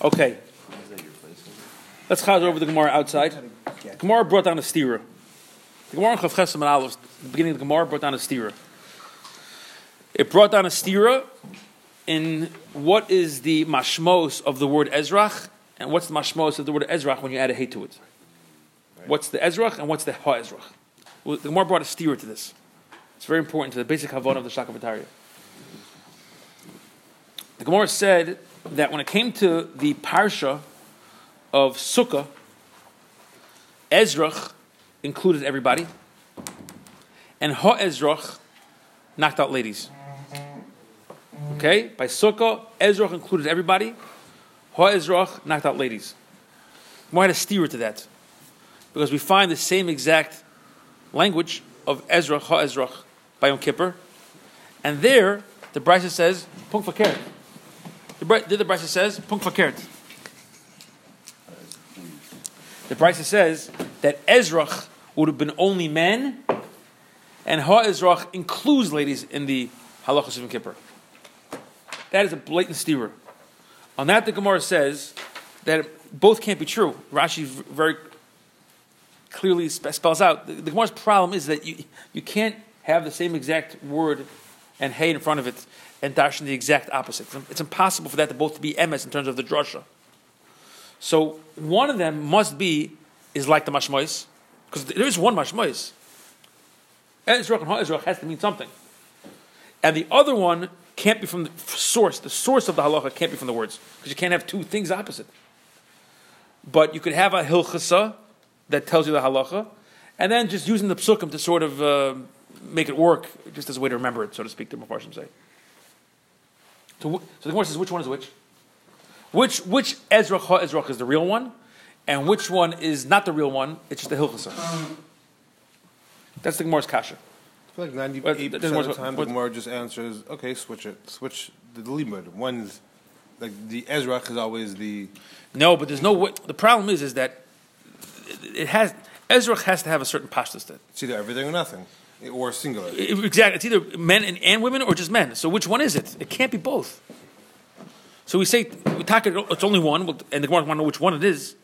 Okay. Let's chaz over the Gemara outside. The Gemara brought down a stira. The Gemara in and Aleph, the beginning of the Gemara brought down a stira. It brought down a stira in what is the mashmos of the word Ezrach, and what's the mashmos of the word Ezrach when you add a hate to it. What's the Ezrach and what's the Ha Ezrach? Well, the Gemara brought a stira to this. It's very important to the basic havon of the Shakavatariya. The Gemara said that when it came to the parsha of Sukkah, Ezrach included everybody, and Ha Ezrach knocked out ladies. Okay? By Sukkah, Ezrach included everybody, Ha Ezrach knocked out ladies. Why a steer to that? Because we find the same exact language of Ezrach, Ha Ezrach, by Yom Kippur, and there the Brisa says, Punk fakert. The, the Brisa says, Punk fakert. The Brisa says that Ezrach would have been only men, and Ha Ezrach includes ladies in the halachas of Kippur. That is a blatant steerer. On that, the Gemara says that both can't be true. Rashi very clearly spells out the, the Gemara's problem is that you, you can't have the same exact word and hey in front of it and darshan the exact opposite. It's impossible for that to both be emes in terms of the drasha. So one of them must be is like the mashmois because there is one mashmois. Ezra and Ha'ezrach has to mean something, and the other one can't be from the source. The source of the halacha can't be from the words because you can't have two things opposite. But you could have a hilchasa that tells you the halacha, and then just using the psukim to sort of uh, make it work, just as a way to remember it, so to speak. The Mepharshim say. So, so the Gemara says, which one is which? Which which Ezra Ezra is the real one, and which one is not the real one? It's just the hilchasa. Um, That's the Gemara's kasha. I feel like ninety-eight percent of the time the Gemara just answers, "Okay, switch it, switch the, the limud." One's like the Ezra is always the no, but there's no way. The problem is, is that it has Ezra has to have a certain pashtus that it's either everything or nothing, or singular. Exactly, it's either men and, and women or just men. So which one is it? It can't be both. So we say we talk it's only one, and the Gemara want to know which one it is,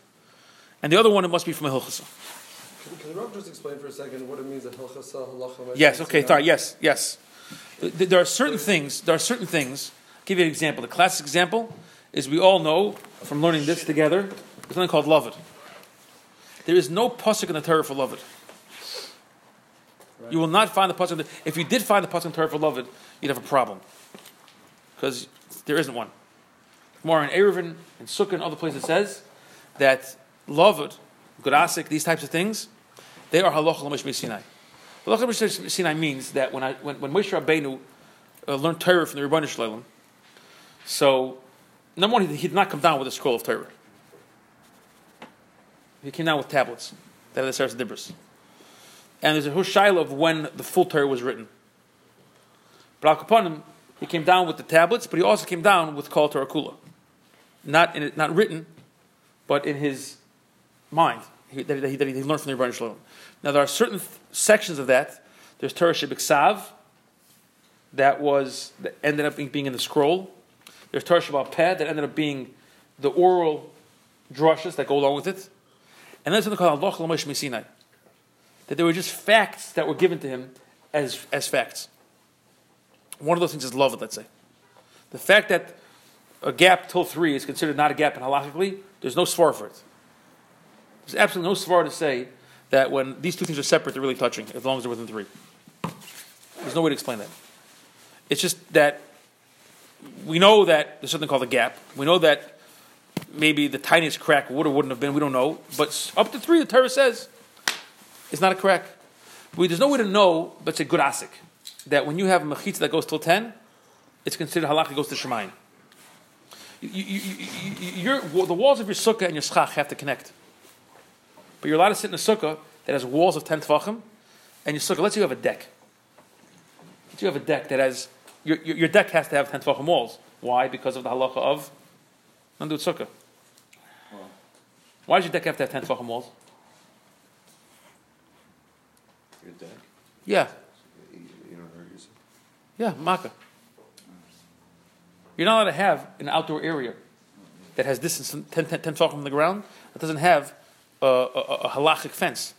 and the other one it must be from a hilchasa. Can the Rav just explain for a second what it means that hilchasa halacha? Yes. Okay. Sorry. Yes. Yes. There are certain things. There are certain things. I'll give you an example. The classic example is we all know from learning this together. There's something called loved. There is no pasuk in the Torah for loved. Right. You will not find the pasuk. If you did find the pasuk in Torah for loved, you'd have a problem because there isn't one. More in Eruvin and Sukkah and other places says that loved, Gurasik, these types of things, they are halacha l'mishmei Sinai. Halacha l'mishmei Sinai means that when, I, when, when Moshe Rabbeinu uh, learned Torah from the Rebbeinu Shalom, so number one, he, he, did not come down with a scroll of Torah. He came down with tablets that are the Seres Dibris. And there's a Hushaila of when the full Torah was written. But Al Kapanim, he came down with the tablets, but he also came down with Kol Torah Kula not in not written, but in his mind he, that, he, that he learned from the Rebbeinu Shalom. Now there are certain th- sections of that. There's Torah Shebiksav, that was that ended up being, in the scroll. There's Torah Shebaal Peh that ended up being the oral drushes that go along with it. And then there's something called Allah Sinai. That there were just facts that were given to him as, as facts. One of those things is love, let's say. The fact that a gap till three is considered not a gap in halachically, there's no svar for it. There's absolutely no svar to say that when these two things are separate, they're really touching, as long as they're within three. There's no way to explain that. It's just that we know that there's something called a gap. We know that maybe the tiniest crack would or wouldn't have been. We don't know. But up to three, the Torah says it's not a crack. We, there's no way to know, but it's a good asik. That when you have a mechitza that goes till 10, it's considered halakha goes to Shemayim you, you, you, the walls of your sukkah and your schach have to connect. But you're allowed to sit in a sukkah that has walls of 10 tefachim, and your sukkah, let's say you have a deck. Let's say you have a deck that has, your, your, your deck has to have 10 tefachim walls. Why? Because of the halacha of Nandut sukkah. Why does your deck have to have 10 tefachim walls? Your deck? Yeah. You, you don't hurt yourself? Yeah, makkah. You're not allowed to have an outdoor area that has distance 10, 10, 10 from the ground that doesn't have a, a, a halachic fence.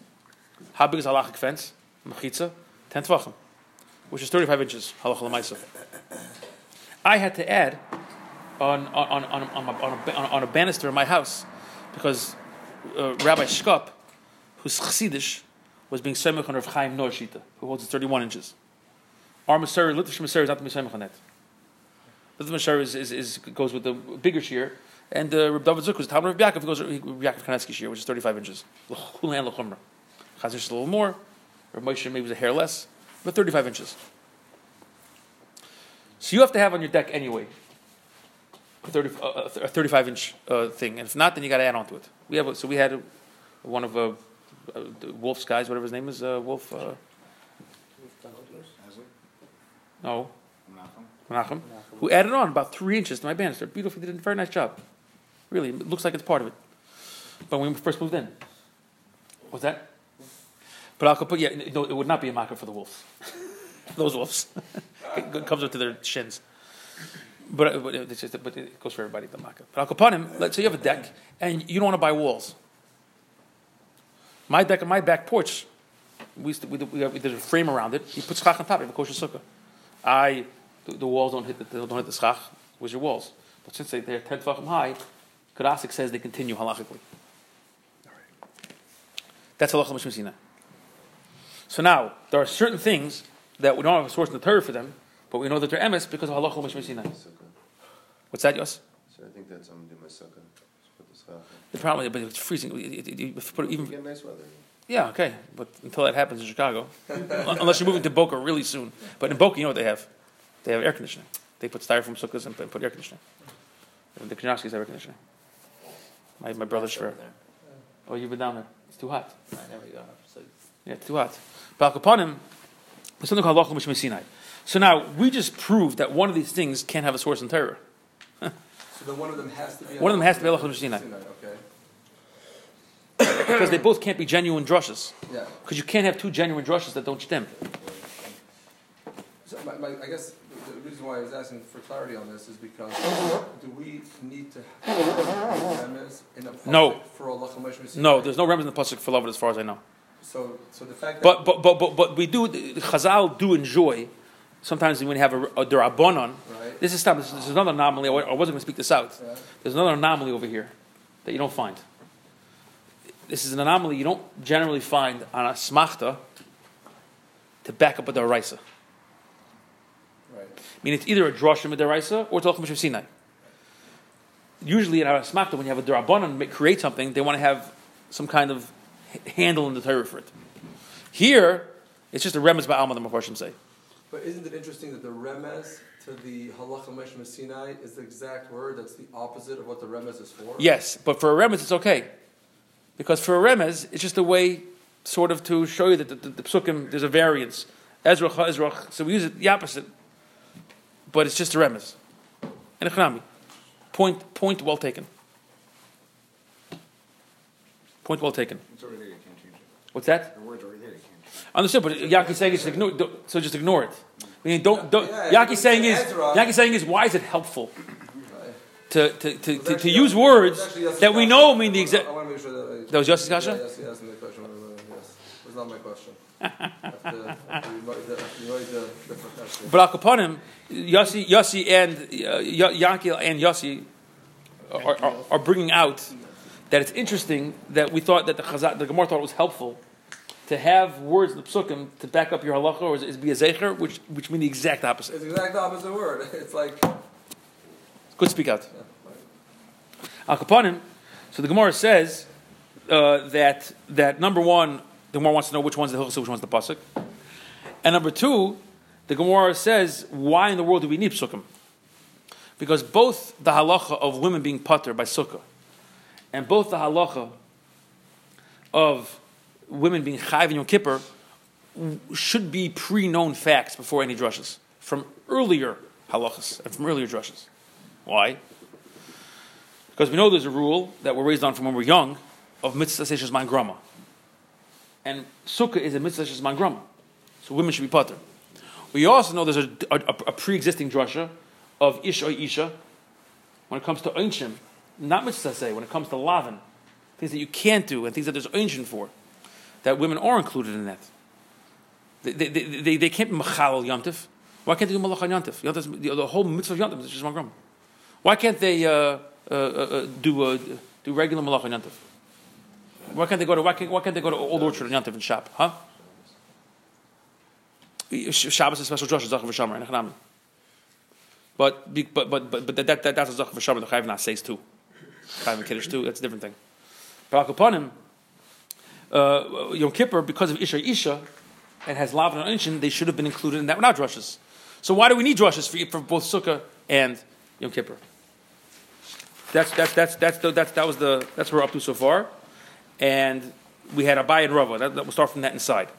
How big is a halachic fence? Machitza, 10 tvachim, which is 35 inches. Halach I had to add on, on, on, on, on, a, on, a, banister in my house because uh, Rabbi Shkop, who's Chassidish, was being semich on Rav Chaim Shita, who holds it 31 inches. Our Masari, Litvish Masari is not the semich on that. Is, is, is, goes with the bigger shear, and uh, Reb David Zuk was Talmud Reb Yaakov, goes with Yaakov Kanetsky shear, which is 35 inches. Chulan Lechumra. Chazir is a little more, or Moshe maybe was a hair less, but 35 inches. So you have to have on your deck anyway a, 30, uh, a 35 inch uh, thing, and if not, then you got to add on to it. We have a, so we had one of uh, uh Wolf's guys, whatever his name is, uh, Wolf. Uh, no, Menachem, who added on about three inches to my banister. Beautiful, did a very nice job. Really, it looks like it's part of it. But when we first moved in, was that? But I'll put yeah, no, it would not be a market for the wolves. Those wolves, it comes up to their shins. But, but, it's just, but it goes for everybody, the makkah. But I'll upon him, let's say you have a deck and you don't want to buy walls. My deck on my back porch, we, used to, we, we, we did a frame around it. You put schach on top, you have a kosher sukkah. I, the, the, walls don't hit the, don't hit the schach, where's your walls? But since they, they're 10 tefachim high, Kadasik says they continue halachically. That's halacha mishmasina. So now, there are certain things that we don't have a source in the Torah for them, but we know that they're emes because of halacha mishmasina. What's that, Yos? So I think that's I'm gonna do my sukkah. The problem, but it's freezing. It, it, it, put even. Get nice weather. Yeah, okay, but until that happens in Chicago, unless you're moving to Boca really soon. But in Boca, you know what they have? They have air conditioning. They put styrofoam sukkahs and put air conditioning. The Knyaskis have air conditioning. My, my brother's sure. Oh, you've been down there. It's too hot. I never got up. So. Yeah, it's too hot. Balkaponim, there's something called Lachel Mishmai So now, we just proved that one of these things can't have a source in Torah. so then one of them has to be One of them has to be Okay. because they both can't be genuine drushes. Yeah. Because you can't have two genuine drushes that don't stem. So my, my, I guess the reason why I was asking for clarity on this is because do we need to have in a no. for Allah No, there's no remes in the pasuk for love, as far as I know. So, so the fact but but but but but we do Chazal do enjoy sometimes when you have a, a derabanan. Right. This is stop. This, this is another anomaly. I wasn't going to speak this out. Yeah. There's another anomaly over here that you don't find. This is an anomaly you don't generally find on asmachta to back up a deraisa. Right. I mean, it's either a drashim a deraisa or it's Alchim Sinai. Usually, in asmachta, when you have a derabanan create something, they want to have some kind of handle in the Torah for it. Here, it's just a remez by Alma, the Mepharshim say. But isn't it interesting that the remez to the halacha meshma Sinai is the exact word that's the opposite of what the remez is for? Yes, but for a remez, it's okay. Because for a remez, it's just a way sort of to show you that the, the, the psukim, there's a variance. Ezra, Ezra, so we use it the opposite. But it's just a remez. And a chanami. Point, point well taken. Point well taken. It's already there, you can't change it. What's that? The word's already there, you can't change it. Understood, but Yaki's saying is ignore, so just ignore it. I mean, don't, don't, Yeah, Yaki's saying is, Yaki's saying is, why is it helpful to, to, to, to, to use words that's actually- that's that we know mean the exact. I want to make sure that. Was kasha? Yeah, yes, yes, question. Yes, was not my question. After, after you write the, you write the different question. But Al Kapanim, Yossi, Yossi and uh, and Yossi are, are, are bringing out that it's interesting that we thought that the Chazal, the Gemara thought it was helpful to have words in the psukim to back up your halacha, or is, is be a zecher, which which mean the exact opposite. It's the exact opposite word. It's like. Good speak out. Al Kapanim. So the Gemara says uh, that that number one, the Gemara wants to know which one's the hilchos, which one's the pasuk, and number two, the Gemara says why in the world do we need psukim? Because both the halacha of women being putter by sukkah, and both the halacha of women being chayv in Yom Kippur should be pre-known facts before any drushes from earlier halachas and from earlier drushes. Why? Because we know there's a rule that we're raised on from when we're young of mitzvah seishes man grama. And sukkah is a mitzvah seishes man grama. So women should be putter. We also know there's a, a, a pre-existing drasha of ish or isha when it comes to einshim not mitzvah say, when it comes to lavin, things that you can't do and things that there's ancient for, that women are included in that. They, they, they, they, can't be machal yomtiv. Why can't they do malach on yomtiv? The, the whole mitzvah of yomtiv is just one gram. Why can't they uh, uh, uh, uh do uh, do regular malach on yomtiv? Why can't they go to why can't, why can't they go to Old Orchard on yomtiv and shop? Huh? Shabbos is special Josh Zachar v'Shamar But but but but but that, that that's a Zachar v'Shamar. The Chayiv not says too. Chayiv Kiddush too. That's a different thing. But him, uh, Yom Kippur because of Isha Isha, and has Lavan and Inshin, they should have been included in that without drushes. So why do we need drushes for, for both Sukkah and Yom Kippur? That's that's that's that's the, that's that was the that's where we're up to so far, and we had Abai and Rava. That, that, we'll start from that inside.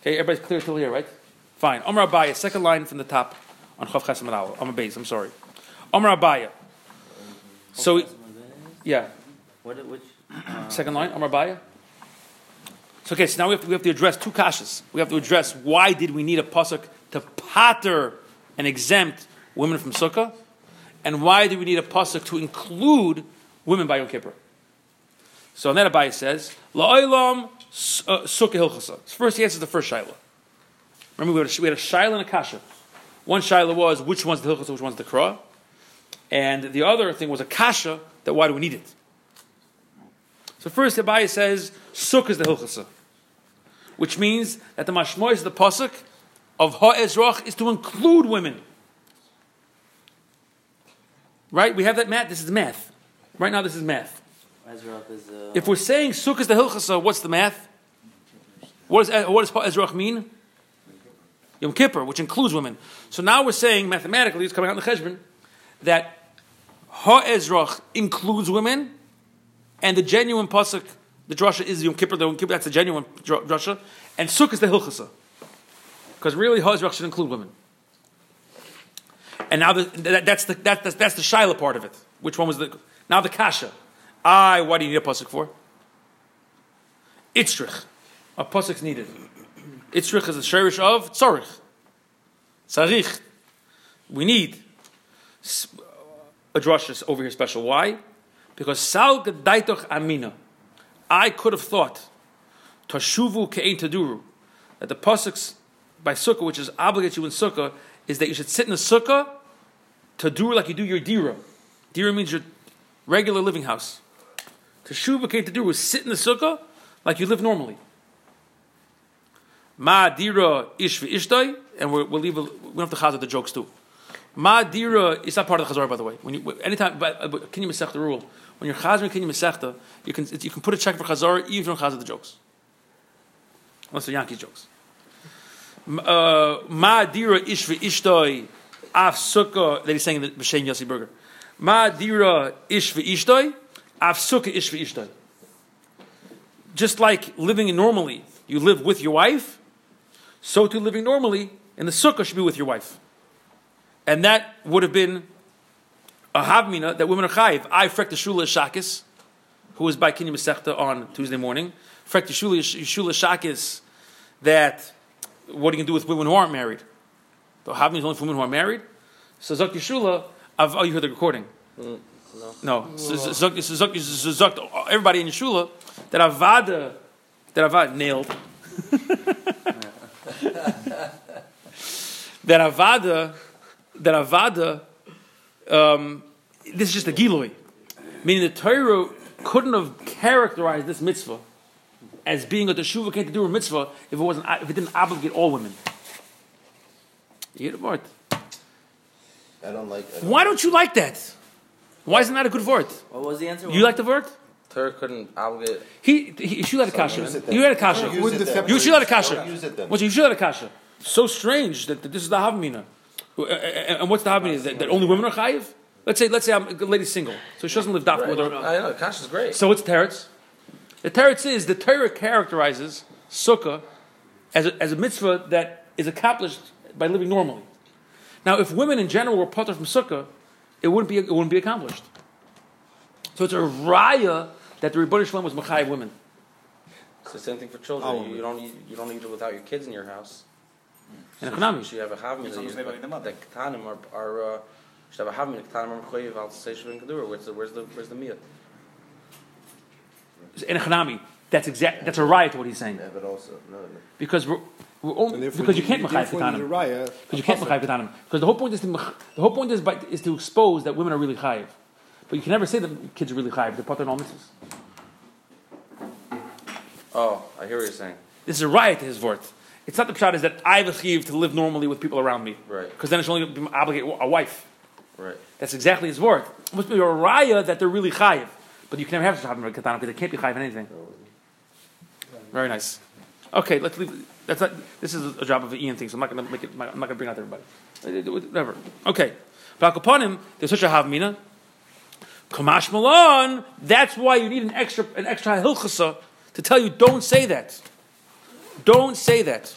Okay, everybody's clear till here, right? Fine. Omar Abaya, second line from the top on Chav Chesam Al. Omar Beis, I'm sorry. Omar Abaya. So, yeah. What, which, uh, second line, Omar Abaya. So, okay, so now we have, to, we have to address two kashas. We have to address why did we need a pasuk to pater and exempt women from sukkah, and why do we need a pasuk to include women by Yom Kippur? So, then Abaya says, La'olam uh, sukkah hilchasa. First, he answers the first shaila. Remember, we had a, we had a shaila and a kasha. One shaila was which one's the hilchasa, which one's the kra, and the other thing was a kasha that why do we need it? So first, Abaya says sukkah is the hilchasa which means that the mashmois, the pasuk of ha'ezrach, is to include women. Right? We have that math. This is math. Right now, this is math. Is, uh, if we're saying sukkah is the hilchasa, what's the math? What, is, what does ha'ezrach mean? Yom Kippur, which includes women. So now we're saying mathematically, it's coming out in the cheshbon, that ha'ezrach includes women, and the genuine pasuk the drasha is Yom Kippur, the Yom Kippur, that's the genuine drasha, and Sukkot is the Hilchasa. Because really, Ha'ezrach should include women. And now the, that, that's, the, that, that's, that's the Shaila part of it. Which one was the. Now the Kasha. I, what do you need a Pasuk for? Itzrich. A Pasuk's needed. Itzrich is the Sherish of Tzorich. Tzarich. We need a drasha over here special. Why? Because Sal Gedaitoch Amina. I could have thought, Tashuvu Ke'in Taduru, that the Pasuk by Sukkah, which is obligates you in Sukkah, is that you should sit in the Sukkah do like you do your Dira. Dira means your regular living house. Tashuvu Ke'in Taduru is sit in the Sukkah like you live normally. Ma Dira Ish Ishtay, and we'll, we'll leave, a, we have to chazar the jokes too. Ma Dira is not part of the Chazar, by the way. When you, anytime, but, but can you the rule? When you're chazar Kinyan Masechta, you can you can put a check for chazar even don't chazar the jokes. Unless they're Yankee jokes. Uh, Ma dira ish v'ishtoi af sukkah that he's saying in the b'shem Yossi Burger. Ma dira ish v'ishtoi af sukkah ish v'ishtoi. Just like living normally, you live with your wife, so too living normally in the sukkah should be with your wife. And that would have been a havmina that women are chayiv. I frek the shula shakis, who was by Kinyan Masechta on Tuesday morning. Frek the shula, shula shakis that what are you going to do with women who aren't married? The havmina is only for women who are married. So Zok Yeshula, oh, you heard the recording. Mm, no. No. So, Zok, everybody in Yeshula that Avada, that Avada nailed. that Avada, that Avada um, this is just a gilui, meaning the Torah couldn't have characterized this mitzvah as being a teshuva came to do a mitzvah if it wasn't if it didn't obligate all women. You get the word. I don't like. I don't Why don't you like that? Why isn't that a good word? What was the answer? You like the word? Torah couldn't obligate. He, he, should let a kasha. You had a kasha. You should let a kasha. What you should let a kasha. So strange that, that this is the havmina. Uh, uh, uh, and what's the havmina? Is that, that only women are chayiv? Let's say, let's say I'm a lady's single, so she doesn't live dafka with her. I know, Kash is great. So it's teretz? The teretz is the Torah characterizes sukkah as a, as a mitzvah that is accomplished by living normally. Now, if women in general were putter from sukkah, it wouldn't be it wouldn't be accomplished. So it's a raya that the Rebbeinu Shalom was machayev women. It's the same thing for children. Oh. You, don't eat, you don't eat it without your kids in your house. And so, you have a havmina. The ketanim are, are uh, Should have a havmina ketanim mechayiv al say shuvin kedura. Where's the where's the where's the miyah? In a chanami, that's exact. That's a riot to what he's saying. Yeah, but also no, no. Because we're, we're only, because you can't mechayiv ketanim. Because you can't mechayiv ketanim. Because the whole point is to the whole point is by, is to expose that women are really chayiv. But you can never say that kids are really chayiv. They're part of all mitzvahs. Oh, I hear what you're saying. This is a riot to his word. It's not the pshat is that I have a to live normally with people around me. Right. Because then it's only obligate a wife. Right. That's exactly his word. It must be a raya that they're really chayiv. But you can never have such a katanim because they can't be chayiv in anything. Very nice. Okay, let's leave. That's not, this is a job of an Ian thing, so I'm not going to make it. I'm not going to bring out everybody. Uh, Whatever. Okay. But upon him, there's such a havmina. Kamash Malon. That's why you need an extra an extra hilchasa to tell you don't say that. Don't say that.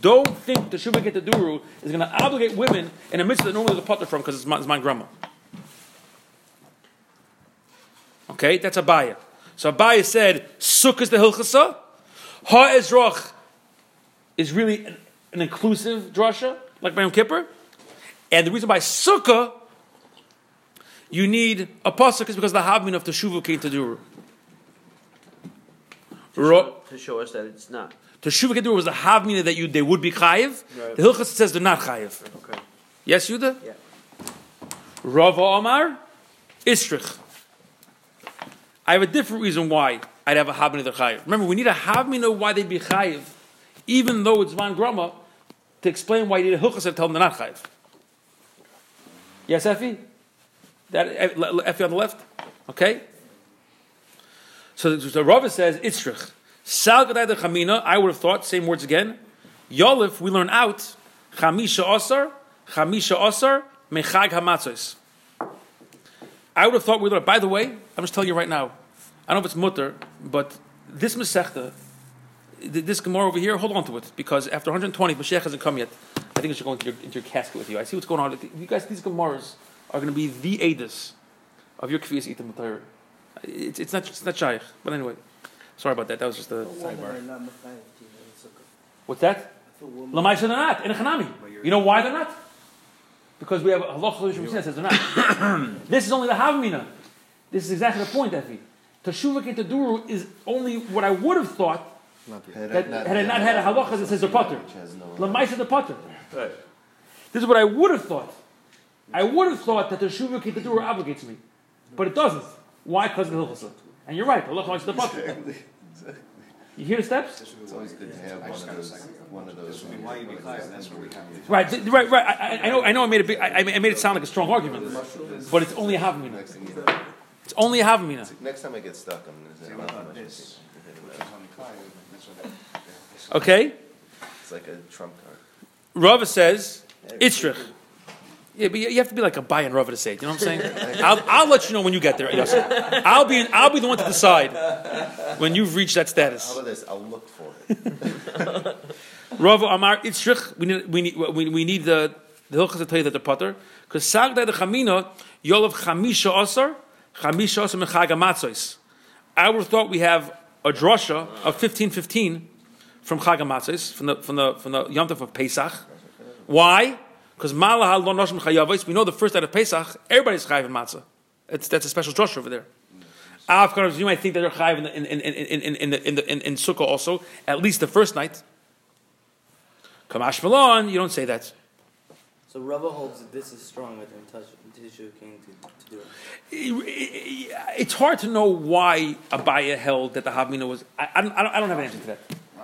Don't think the Shuvah Duru is going to obligate women in a mitzvah that normally the potter from because it's my, it's my grandma. Okay, that's Abaya. So Abaya said, Sukkah is the Hilchasa. Ha Ezrach is really an, an inclusive drasha, like Yom Kippur. And the reason why Sukkah, you need a pasuk is because the Havmin of the Shuvu came to Duru. To show us that it's not. To Shuva Kedur was the Havmina that you they would be chayiv. Right. The Hilchas says they're not chayiv. Okay. Yes, Yuda? Yeah. Rava Omar, Itzrich. I have a different reason why I'd have a Havmina they're chayiv. Remember, we need a Havmina why they'd be chayiv, even though it's Van Grama, to explain why you need a Hilchas to tell them they're not chayiv. Yes, Effie? That Effie on the left? Okay? So the, the Rava says, Itzrich. Sal gadai chamina, I would have thought, same words again. Yolif, we learn out, chamisha osar, chamisha osar, mechag hamatzos. I would have thought we learned, by the way, I'm just telling you right now, I don't know if it's mutter, but this Masechta, this Gemara over here, hold on to it, because after 120, Mashiach hasn't come yet. I think it should go into your, into your casket with you. I see what's going on. You guys, these Gemaras are going to be the Adis of your Kfiyas Matayr. It's, it's not it's not shaykh, but anyway, sorry about that. That was just a sidebar. What's that? Lamai said they're not in a chanami. You know why they're not? Because we have a halacha solution that says they're not. this is only the havmina. This is exactly the point, Effie. Teshuvah Ketaduru is only what I would have thought Had that I had I not had a halacha that says they're putter. Which has no. The putter. This is what I would have thought. I would have thought that the Teshuvah Ketaduru obligates me, but it doesn't. Why? Because of the hilchasa. And you're right. Allah likes the putter. You hear the steps? It's always good to have one of those. One of those. You be clear? That's what we have. Right, th- right, right. I, I- I know, I know. I made a big. I, I made it sound like a strong argument, but it's only a havamina. Next thing you know, It's only a havamina. next time I get stuck, I'm gonna say. Say, what about this? Which is on the cloud, that's what that- Okay. It's like a trump card. Rava says Itzrich. Yeah, but you have to be like Abaye and Rava to say it. You know what I'm saying? I'll, I'll let you know when you get there. Yossi. I'll be I'll be the one to decide when you've reached that How status. about this? I'll look for it. Rava Amar Itzrich. We need we need we, we need the the hilchas to tell you that the putter because sagda the chamina yolav chamisha osar chamisha osar mechag amatzos. I would have thought we have a drasha of fifteen fifteen from Chag from the from the from the Yom Tov of Pesach. Why? Because Malah lo noshim. We know the first night of Pesach, everybody's chayav in matzah. It's, that's a special drasha over there. Ah, you might think that they're chayav in in in in in in in, in, in Sukkah also, at least the first night. Kamash Malon, you don't say that. So Rava holds that this is strong with. Tissue king to, to do it. It's hard to know why Abaya held that the Havmina was. I, I don't I don't have an answer to that.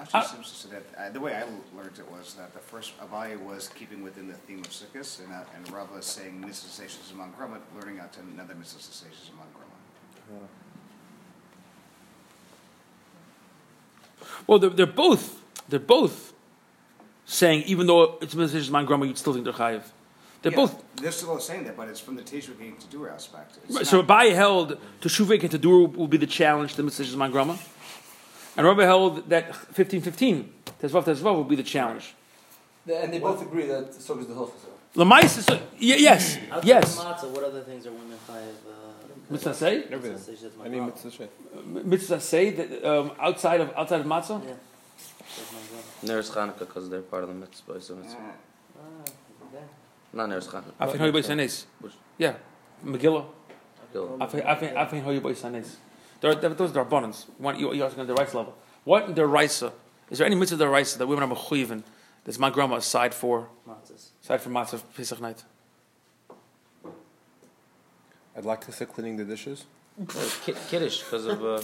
Rashi seems to say that, uh, the way I learned it was that the first Abaya was keeping within the theme of Sikkis, and, uh, and Rava is saying mitzvah cessations among Grummet, learning out to another mitzvah cessations among Grummet. Well, they're, they're both they're both saying even though it's Mitzvah among Grumma, you'd still think they're chayiv. They're Yeah, both. They're still saying that, but it's from the Teshuvah to do aspect. It's Right, so Abaye held to Shuvik and to Dur will be the challenge to Mitzvah among Grumma, and Rabbi held that fifteen fifteen Tezvav Tezvav will be the challenge. And they both agree that so is the hilchos. Lamais is y- yes Outside yes. matzah, what other things are women chayiv? Uh, Mitzvah say Everything. mitzvah says my mitzvah shay. mitzvah say that um, outside of outside of matzah. Yeah. Says. There's Hanukkah because they're part of the mitzvah. So it's, Ah, okay. Not Neres Chanukah. Afin hoyu boy sanes. Yeah, Megillah. Go. Afin afin afin hoyu boy sanes. There, are- those are abundance. One, you, you're asking on the rice level. What in the raisa? Is there any mitzvah the raisa that women are mechuyeven? That's my grandma aside for Matzahs. aside for matzah Pesach night. I'd like to say cleaning the dishes. Ki- Kiddush, because of. Uh,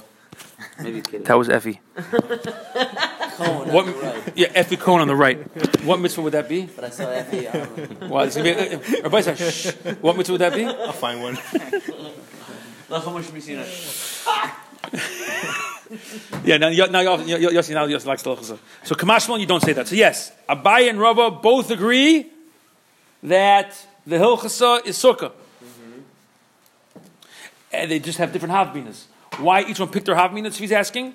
maybe Kiddush. That was Effie. Cohen What? on the right. Yeah, Effie Cohen on the right. What mitzvah would that be? But I saw Effie on Well, it's gonna be. Uh, everybody say, shh. What mitzvah would that be? I'll find one. Yeah, now you now you you you now you like So Kamashmal, you don't say that. So yes, Abai and Rava both agree that the Hilchasa is Sukkah. And they just have different havminas. Why each one picked their havminas? He's asking.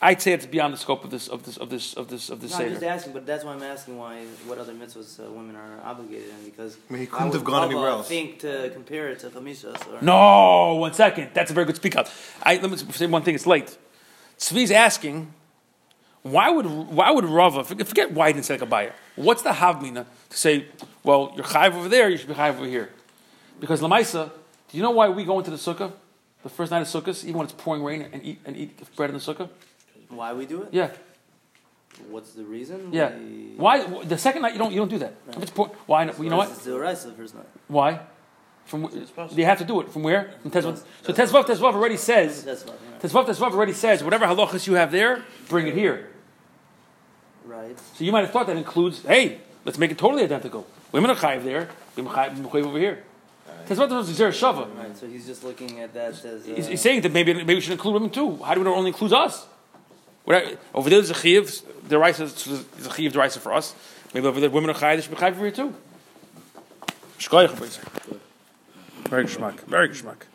I'd say it's beyond the scope of this of this of this of this of this No, I'm just asking, but that's why I'm asking why what other mitzvahs uh, women are obligated in because I mean, he couldn't would have gone anywhere Rava else. think to compare it to chamishas or No, one second. That's a very good speak out. I, let me say one thing. It's late. Tzvi's asking, why would why would Rava forget, forget why he didn't say like Abaye? What's the havmina to say? Well, you're chayiv over there. You should be chayiv over here. Because lamaisa, do you know why we go into the sukkah, the first night of sukkahs, even when it's pouring rain, and eat and eat bread in the sukkah? Why we do it. Yeah, What's the reason? yeah. We- Why the second night you don't you don't do that? If it's pour, why? not? You know what? It's the rice the first night. Why? From they have to do it from where? From Tezvav. So Tezvav Tezvav already says. That's what. Right. Tezvav Tezvav already says whatever halachas you have there, bring it here. right. So you might have thought that includes, hey, let's make it totally identical. Women are chayiv there, women are chayiv chayiv over here. Tezvav Tezvav is zera shava. Right. So he's just looking at that as. Uh, He's, he's saying that maybe maybe we should include women too. How do we know it only includes us? Whatever, over there, there's a chayiv. The rice is a chayiv. The rice for us. Maybe over there, women are chayiv. They should be chayiv over here too. Shkoyach, Very geschmack. Very geschmack.